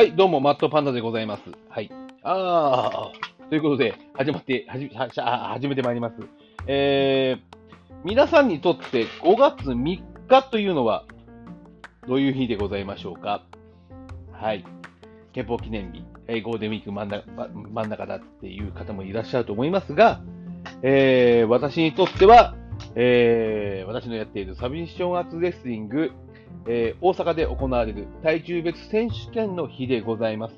はい、どうも、マットパンダでございます。はい。あー、ということで、始まって、はじ始めてまいります。えー、皆さんにとって5月3日というのは、どういう日でございましょうか？はい。憲法記念日、えーゴールデンウィーク真ん中ば真ん中だっていう方もいらっしゃると思いますが、えー、私にとっては、えー、私のやっているサブミッションアーツレスリング、えー大阪で行われる体重別選手権の日でございます。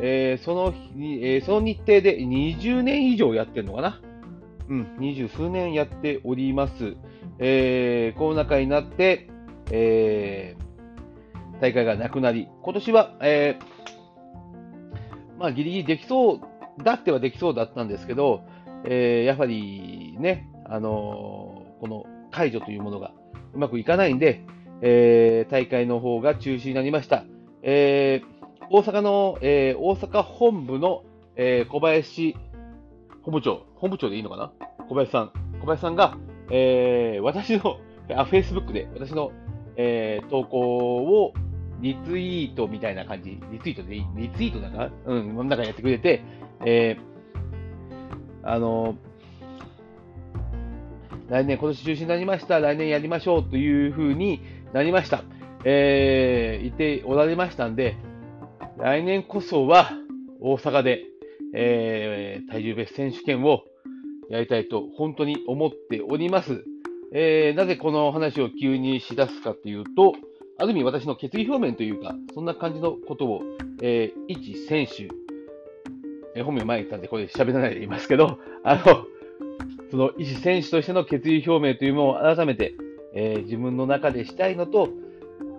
えーその日、えーその日程で20年以上やってるのかな？うん、二十数年やっております。えーコロナ禍になって、えー大会がなくなり、今年は、えーまあ、ギリギリできそうだってはできそうだったんですけど、えーやはりね、あのーこの解除というものがうまくいかないんで、えー大会の方が中止になりました。えー大阪の、えー大阪本部の、えー小林本部長、本部長でいいのかな？小林さん。小林さんが、えー私の、あ、Facebook で私の、えー投稿をリツイートみたいな感じ、リツイートでいい？リツイートだから？うん、なんかやってくれて、えーあの来年、今年中止になりました、来年やりましょうというふうになりました。えー、言っておられましたんで、来年こそは大阪で、えー体重別選手権をやりたいと本当に思っております。えーなぜこの話を急にしだすかというと、ある意味私の決意表明というか、そんな感じのことを、えー一選手、えー本名前言ったんでこれ喋らないで言いますけど、あの、その一選手としての決意表明というものを改めて、えー自分の中でしたいのと、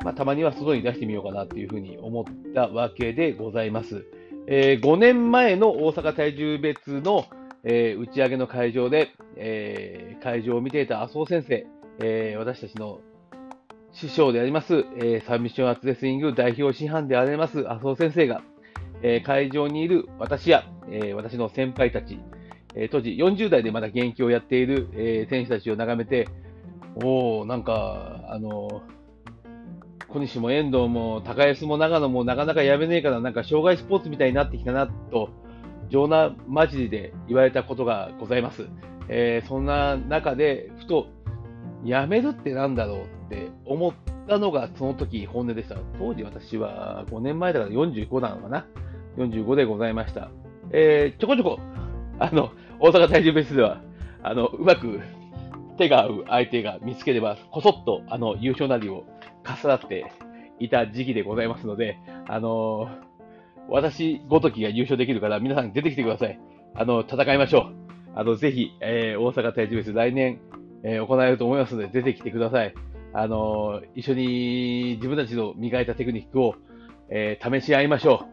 まあ、たまには外に出してみようかなというふうに思ったわけでございます。えー5年前の大阪体重別の、えー打ち上げの会場で、えー会場を見ていた麻生先生、え私たちの師匠であります、えサブミッションアーツレスリング代表師範であります麻生先生が、え会場にいる私や、え私の先輩たち、え当時40代でまだ現役をやっている、え選手たちを眺めて、おー、なんか、あの小西も遠藤も高安も長野もなかなかやめねえから、なんか障害スポーツみたいになってきたなと、情なマジで言われたことがございます。えーそんな中で、ふと、やめるってなんだろうって思ったのがその時本音でした。当時私は5年前だから45なのかな ?45 でございました。えーちょこちょこ、あの、大阪体重別では、あの、うまく手が合う相手が見つければ、こそっと、あの、優勝なりをかすらっていた時期でございますので、あのー私ごときが優勝できるから、皆さん出てきてください。あの、戦いましょう。あの、ぜひ、えー大阪体重別来年、えー行われると思いますので、出てきてください。あのー一緒に自分たちの磨いたテクニックを、え試し合いましょ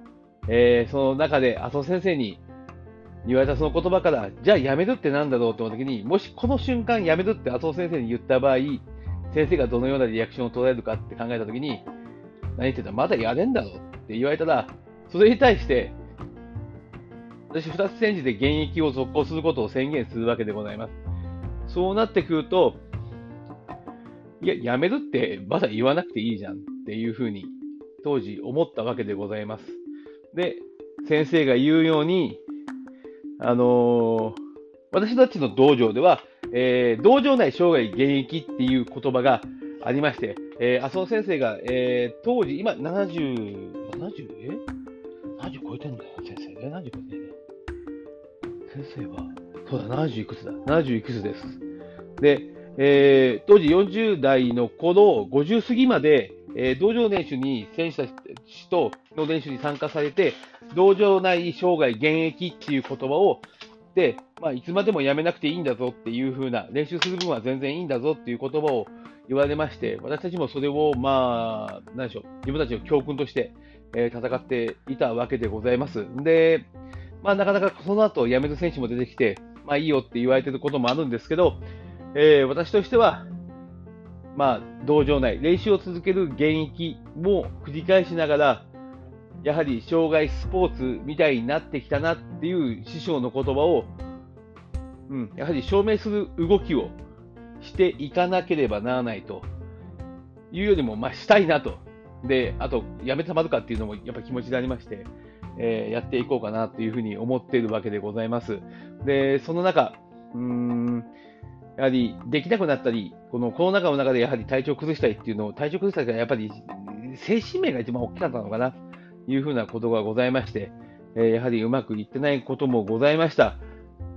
う。えその中で、麻生先生に言われたその言葉から、じゃあやめるってなんだろうと思った時に、もしこの瞬間やめるって麻生先生に言った場合、先生がどのようなリアクションを取られるかって考えた時に、何言ってんだ、まだやれんだろうって言われたら、それに対して、私二つ戦時で現役を続行することを宣言するわけでございます。そうなってくると、いや、やめるってまだ言わなくていいじゃんっていうふうに当時思ったわけでございます。で、先生が言うように、あのー私たちの道場では、えー道場内生涯現役っていう言葉がありまして、えー、麻生先生が、えー当時、今70、70? え ?70 超えてんだよ、先生。え、70超えてんね。先生は、そうだ、70いくつだ。70いくつです。で、えー当時40代の頃、50過ぎまで、えー道場練習に選手たちとの練習に参加されて、道場内生涯現役っていう言葉を、で、まあ、いつまでもやめなくていいんだぞっていう風な、練習する分は全然いいんだぞっていう言葉を言われまして、私たちもそれを、まあ、なんでしょう、自分たちの教訓として、えー戦っていたわけでございます。で、まあ、なかなかその後辞める選手も出てきて、まあ、いいよって言われてることもあるんですけど、えー私としては、まあ、道場内、練習を続ける現役も繰り返しながら、やはり障害スポーツみたいになってきたなっていう師匠の言葉を、うん、やはり証明する動きをしていかなければならないというよりも、まあ、したいなとで、あと、やめたまるかっていうのもやっぱ気持ちでありまして、えー、やっていこうかなというふうに思っているわけでございます。で、その中、うーん、やはりできなくなったり、このコロナ禍の中でやはり体調崩したりっていうのを、体調崩したりがやっぱり精神面が一番大きかったのかな、というふうなことがございまして、えー、やはりうまくいってないこともございました。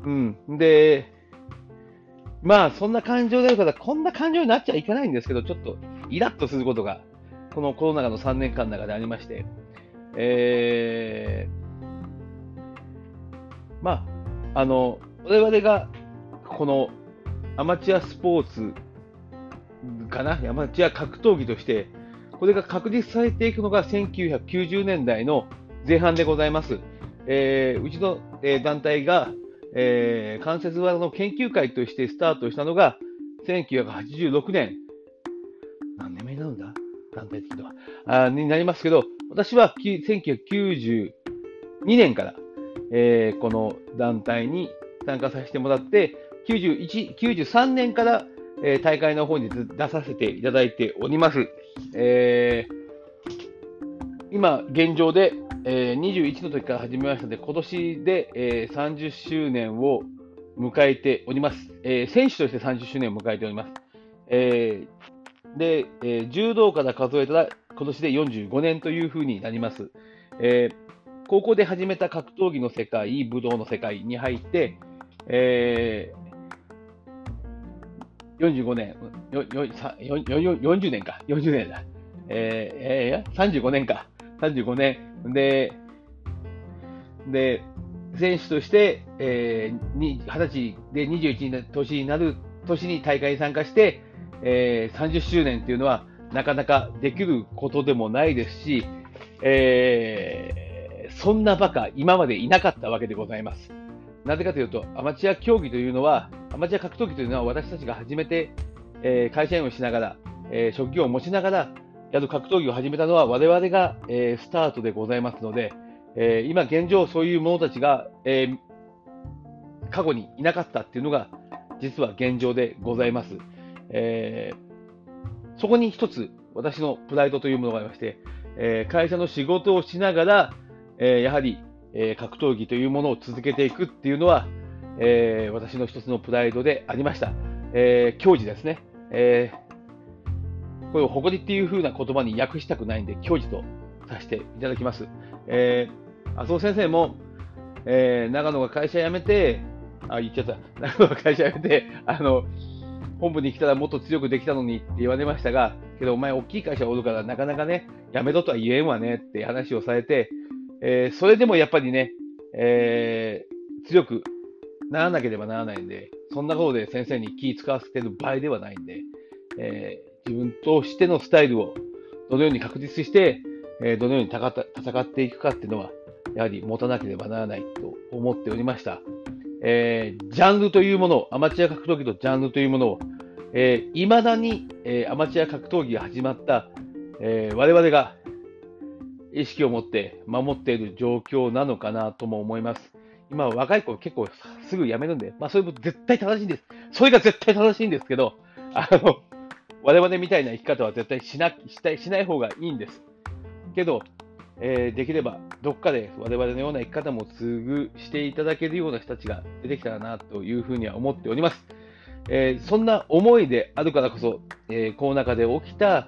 うん。で、まあ、そんな感情であるから、こんな感情になっちゃいけないんですけど、ちょっとイラッとすることが、このコロナ禍の3年間の中でありまして、えー、まあ、あの、我々が、このアマチュアスポーツかな、アマチュア格闘技として、これが確立されていくのが1990年代の前半でございます。えー、うちの、えー、団体が、えー、関節技の研究会としてスタートしたのが1986年。何年目になるんだ？団体的には。あになりますけど、私は1992年から、えー、この団体に参加させてもらって、91 93年から、えー、大会の方に出させていただいております。えー、今、現状で、えー、21の時から始めましたので、今年で、えー、30周年を迎えております。えー、選手として30周年を迎えております。えー、で、えー、柔道から数えたら今年で45年というふうになります。えー、高校で始めた格闘技の世界、武道の世界に入って、えー、45年、よよよ40年か、40年だ。えー、えー、35年か、35年。で、で、選手として、えー、20歳で21年になる年に大会に参加して、えー、30周年というのはなかなかできることでもないですし、えー、そんなバカ、今までいなかったわけでございます。なぜかというと、アマチュア競技というのは、アマチュア格闘技というのは私たちが初めて、えー、会社員をしながら、えー、職業を持ちながら、やる格闘技を始めたのは我々が、えー、スタートでございますので、えー、今現状そういう者たちが、えー、過去にいなかったっていうのが実は現状でございます。えー、そこに一つ私のプライドというものがありまして、えー、会社の仕事をしながら、えー、やはり、えー、格闘技というものを続けていくっていうのは、えー、私の一つのプライドでありました。えー、教授ですね。えーこれを誇りっていう風な言葉に訳したくないんで、教授とさせていただきます。えー、麻生先生も、えー、長野が会社辞めて、あ、言っちゃった。長野が会社辞めて、あの、本部に来たらもっと強くできたのにって言われましたが、けどお前大きい会社おるからなかなかね、辞めろとは言えんわねって話をされて、えー、それでもやっぱりね、えー、強くならなければならないんで、そんなことで先生に気使わせてる場合ではないんで、え自分としてのスタイルをどのように確実して、えどのように戦っていくかっていうのは、やはり持たなければならないと思っておりました。えー、ジャンルというものを、アマチュア格闘技とジャンルというものを、えー、未だに、えー、アマチュア格闘技が始まった、えー、我々が意識を持って守っている状況なのかなとも思います。今は若い子結構すぐ辞めるんで、まあそれも絶対正しいんです。それが絶対正しいんですけど、あの、我々みたいな生き方は絶対しなしたいしない方がいいんです。けど、えー、できればどっかで我々のような生き方も継ぐしていただけるような人たちが出てきたらなというふうには思っております。えー、そんな思いであるからこそ、えー、コロナ禍で起きた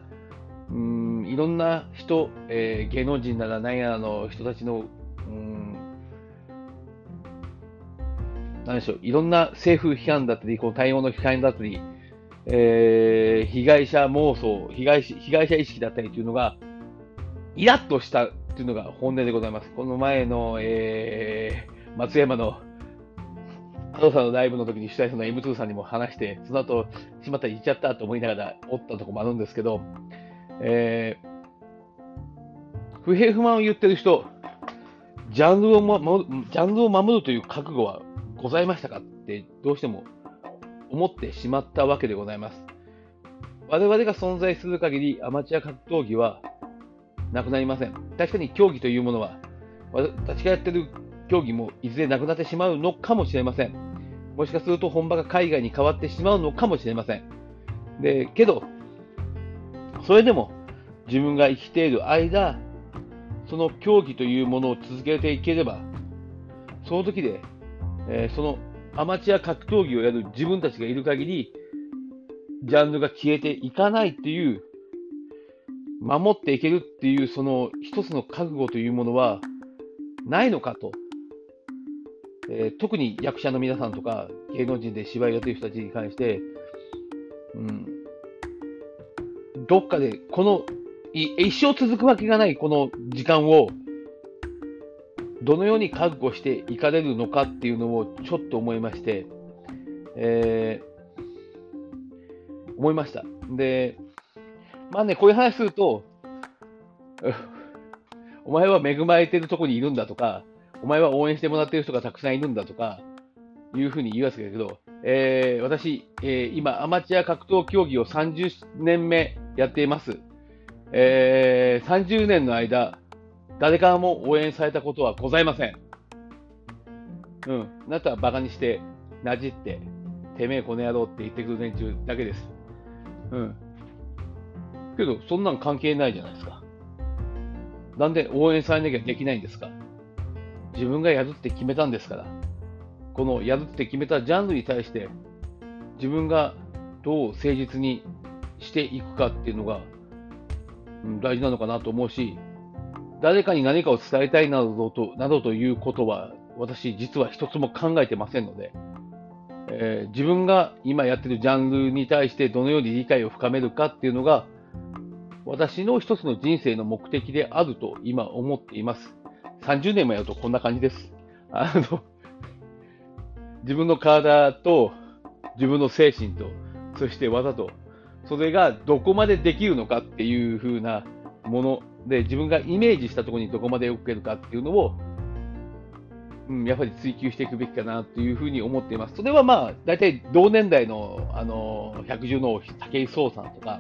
うんいろんな人、えー、芸能人なら何やらの人たちのうん何でしょういろんな政府批判だったり、この対応の批判だったり、えー、被害者妄想被害、被害者意識だったりというのが、イラッとしたというのが本音でございます。この前の、えー、松山の加藤さんのライブの時に主催者の M2 さんにも話して、その後、しまった言っちゃったと思いながらおったとこもあるんですけど、えー、不平不満を言ってる人、ジャンルを、ま、ジャンルを守るという覚悟はございましたかってどうしても思ってしまったわけでございます。我々が存在する限りアマチュア格闘技はなくなりません。確かに競技というものは、私がやってる競技もいずれなくなってしまうのかもしれません。もしかすると本場が海外に変わってしまうのかもしれません。で、けど、それでも、自分が生きている間、その競技というものを続けていければ、その時で、えー、そのアマチュア格闘技をやる自分たちがいる限り、ジャンルが消えていかないっていう、守っていけるっていう、その一つの覚悟というものはないのかと。えー、特に役者の皆さんとか芸能人で芝居をやっている人たちに関して、うん、どっかでこの一生続くわけがないこの時間をどのように覚悟していかれるのかっていうのをちょっと思いまして、えー、思いました。で、まあね、こういう話すると、お前は恵まれてるとこにいるんだとか、お前は応援してもらってる人がたくさんいるんだとか、いうふうに言いますけど、えー、私、えー、今、アマチュア格闘競技を30年目やっています。えー、30年の間、誰からも応援されたことはございません。うん。あなたは馬鹿にして、なじって、てめえこの野郎って言ってくる連中だけです。うん。けど、そんなん関係ないじゃないですか。なんで応援されなきゃできないんですか自分がやるって決めたんですから。このやるって決めたジャンルに対して、自分がどう誠実にしていくかっていうのが、大事なのかなと思うし、誰かに何かを伝えたいなどとなどということは、私、実は一つも考えてませんので、えー、自分が今やってるジャンルに対してどのように理解を深めるかっていうのが、私の一つの人生の目的であると今思っています。30年もやるとこんな感じです。あの、自分の体と、自分の精神と、そして技と、それがどこまでできるのかっていう風なもので、自分がイメージしたところにどこまで動けるかっていうのを、うん、やっぱり追求していくべきかなというふうに思っています。それはまあ、大体同年代の、あの、百獣の武井壮さんとか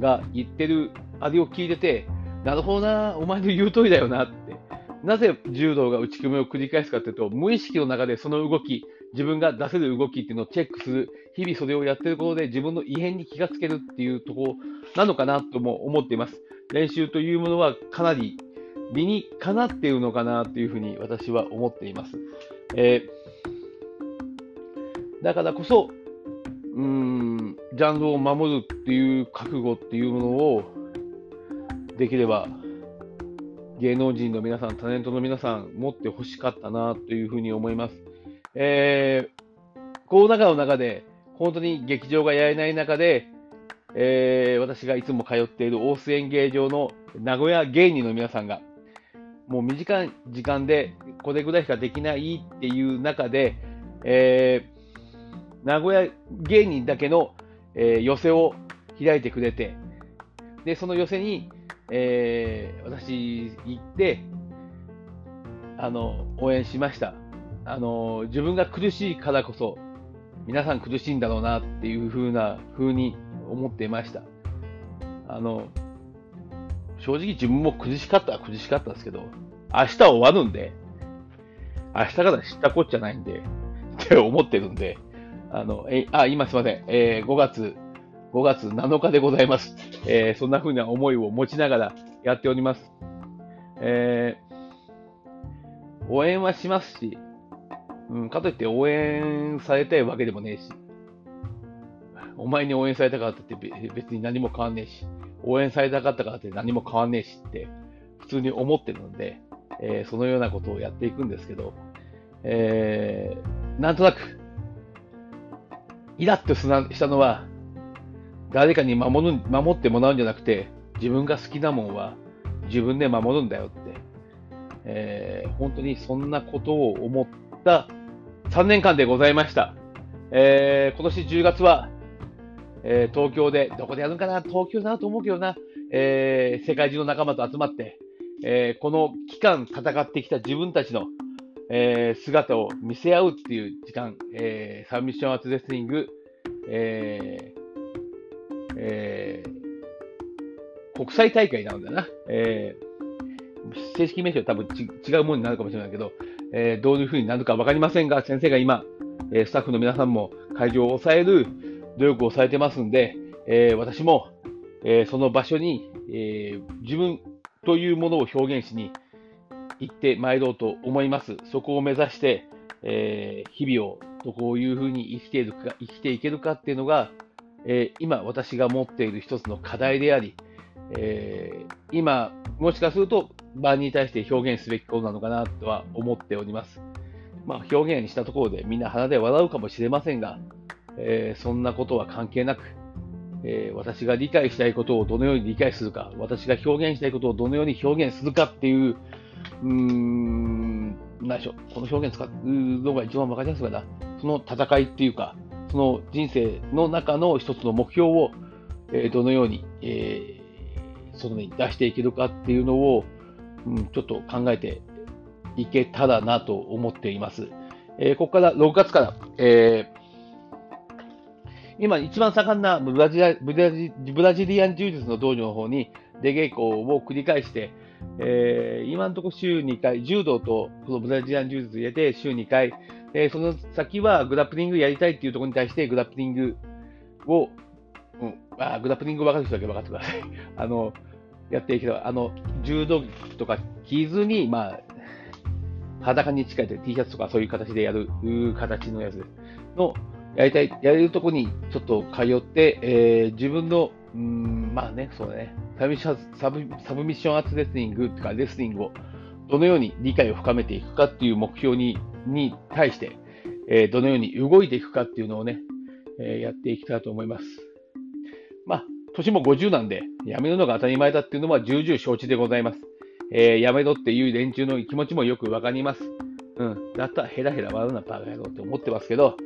が言ってる、あれを聞いてて、なるほどな、お前の言う通りだよなって。なぜ柔道が打ち組みを繰り返すかというと、無意識の中でその動き、自分が出せる動きっていうのをチェックする、日々それをやってることで自分の異変に気がつけるっていうところなのかなとも思っています。練習というものはかなり理にかなっているのかなというふうに私は思っています。えー、だからこそ、うーん、ジャンルを守るっていう覚悟っていうものをできれば芸能人の皆さん、タレントの皆さん、持ってほしかったなというふうに思います。えー、コロナ禍の中で、本当に劇場がやれない中で、えー、私がいつも通っている大須演芸場の名古屋芸人の皆さんが、もう短い時間でこれぐらいしかできないっていう中で、えー、名古屋芸人だけの、えー、寄せを開いてくれて、で、その寄せに、えー、私行って、あの、応援しました。あの、自分が苦しいからこそ、皆さん苦しいんだろうなっていう風な風に思っていました。あの、正直自分も苦しかったは苦しかったですけど、明日終わるんで、明日から知ったこっちゃないんで、って思ってるんで、あの、え、あ、今すいません、えー、5月5月7日でございます。えー、そんな風な思いを持ちながらやっております。えー、応援はしますし、うん、かといって応援されたいわけでもねえし、お前に応援されたからって別に何も変わんねえし、応援されたかったからって何も変わんねえしって普通に思ってるので、えー、そのようなことをやっていくんですけど、えー、なんとなく、イラッとしたのは、誰かに守る守ってもらうんじゃなくて、自分が好きなもんは自分で守るんだよって、えー、本当にそんなことを思った3年間でございました。えー、今年10月は、えー、東京で、どこでやるんかな東京だなと思うけどな、えー、世界中の仲間と集まって、えー、この期間戦ってきた自分たちの、えー、姿を見せ合うっていう時間、えー、サブミッションアーツレスリング、えー、国際大会なんだな。えー、正式名称は多分違うものになるかもしれないけど、えー、どういうふうになるかわかりませんが、先生が今、えー、スタッフの皆さんも会場を抑える努力をされてますんで、えー、私も、えー、その場所に、えー、自分というものを表現しに行ってまいろうと思います。そこを目指して、えー、日々をどういうふうに生きているか、生きていけるかっていうのが、え今私が持っている一つの課題であり、え今、もしかすると万に対して表現すべきことなのかなとは思っております。まあ、表現したところでみんな鼻で笑うかもしれませんが、えー、そんなことは関係なく、えー、私が理解したいことをどのように理解するか、私が表現したいことをどのように表現するかっていう、うーん、何でしょう、この表現使うのが一番わかりやすいかな。その戦いっていうか、その人生の中の一つの目標を、えー、どのように、えー、外に出していけるかっていうのを、うん、ちょっと考えていけたらなと思っています。えー、ここから6月から、えー今一番盛んなブラジブラジブラジリアン柔術の道場の方に出稽古を繰り返して、えー、今のところ週2回、柔道とそのブラジリアン柔術入れて週2回、えー、その先はグラップリングやりたいっていうところに対してグラップリングを、うん、あグラップリング分かる人だけ分かってください。あのやっていけば、あの柔道着とか着ずに、まあ、裸に近いという T シャツとかそういう形でやる形のやつの、やりたい、やれるとこにちょっと通って、えー、自分の、うん、まあね、そうだね、サブミッションサブサブミッションアーツレスリングとかレスリングをどのように理解を深めていくかっていう目標にに対して、えー、どのように動いていくかっていうのをね、えー、やっていきたいと思います。まあ、年も50なんで、やめるのが当たり前だっていうのは重々承知でございます。えー、やめろっていう連中の気持ちもよくわかります。うん。だったらヘラヘラ笑うな、バカ野郎って思ってますけど、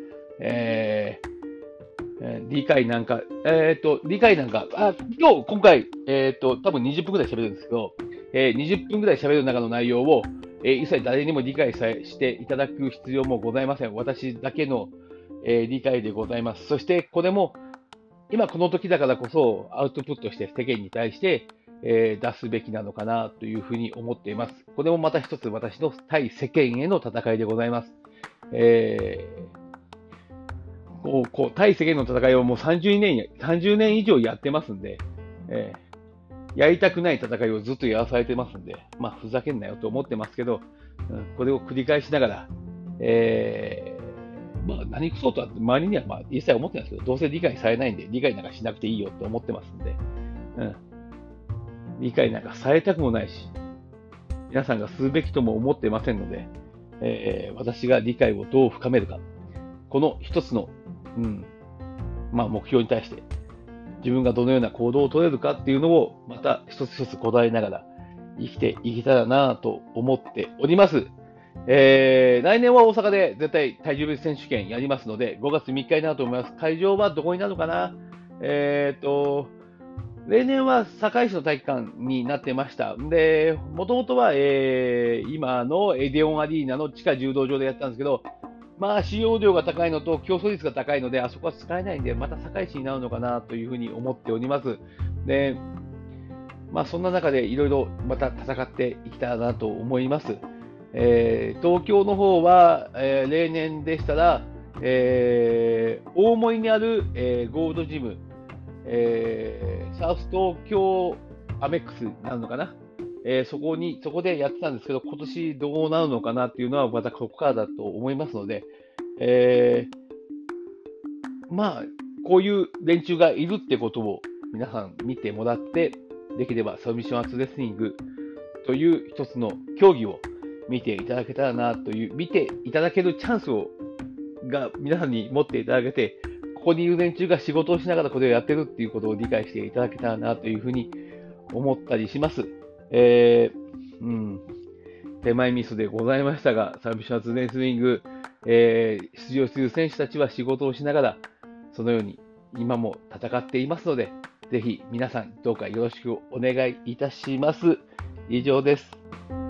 えー、理解なんか、えっ、ー、と、理解なんか、あ、今日、今回、えっ、ー、と、多分20分くらい喋るんですけど、えー、20分くらい喋る中の内容を、えー、一切誰にも理解さえしていただく必要もございません。私だけの、えー、理解でございます。そして、これも、今この時だからこそ、アウトプットして世間に対して、え、出すべきなのかなというふうに思っています。これもまた一つ私の対世間への戦いでございます。えーこう、こう、対世間の戦いをもう30年、30年以上やってますんで、えー、やりたくない戦いをずっとやらされてますんで、まあ、ふざけんなよと思ってますけど、うん、これを繰り返しながら、えー、まあ、何くそとは、周りにはまあ、一切思ってないですけど、どうせ理解されないんで、理解なんかしなくていいよって思ってますんで、うん。理解なんかされたくもないし、皆さんがするべきとも思ってませんので、えー、私が理解をどう深めるか、この一つのうん、まあ、目標に対して自分がどのような行動を取れるかっていうのをまた一つ一つこだわりながら生きていけたらなと思っております。えー、来年は大阪で絶対体重別選手権やりますので、5月3日になると思います。会場はどこになるのかな？えっ、と、例年は堺市の体育館になってました。で、もともとは、えー、今のエディオンアリーナの地下柔道場でやったんですけど、まあ、使用量が高いのと競争率が高いので、あそこは使えないんで、また堺市になるのかなというふうに思っております。で、まあ、そんな中でいろいろまた戦っていきたいなと思います。えー、東京の方は、えー、例年でしたら、えー、大森にある、えー、ゴールドジム、えー、サウス東京アメックスなのかな、えー、そこに、そこでやってたんですけど、今年どうなるのかなっていうのは、またここからだと思いますので、えー、まあ、こういう連中がいるってことを皆さん見てもらって、できればサブミッションアーツレスリングという一つの競技を見ていただけたらなという、見ていただけるチャンスをが皆さんに持っていただけて、ここにいる連中が仕事をしながらこれをやってるっていうことを理解していただけたらなというふうに思ったりします。えー、うん、手前ミスでございましたが、サービスシャツレスリング、えー、出場する選手たちは仕事をしながら、そのように今も戦っていますので、ぜひ皆さんどうかよろしくお願いいたします。以上です。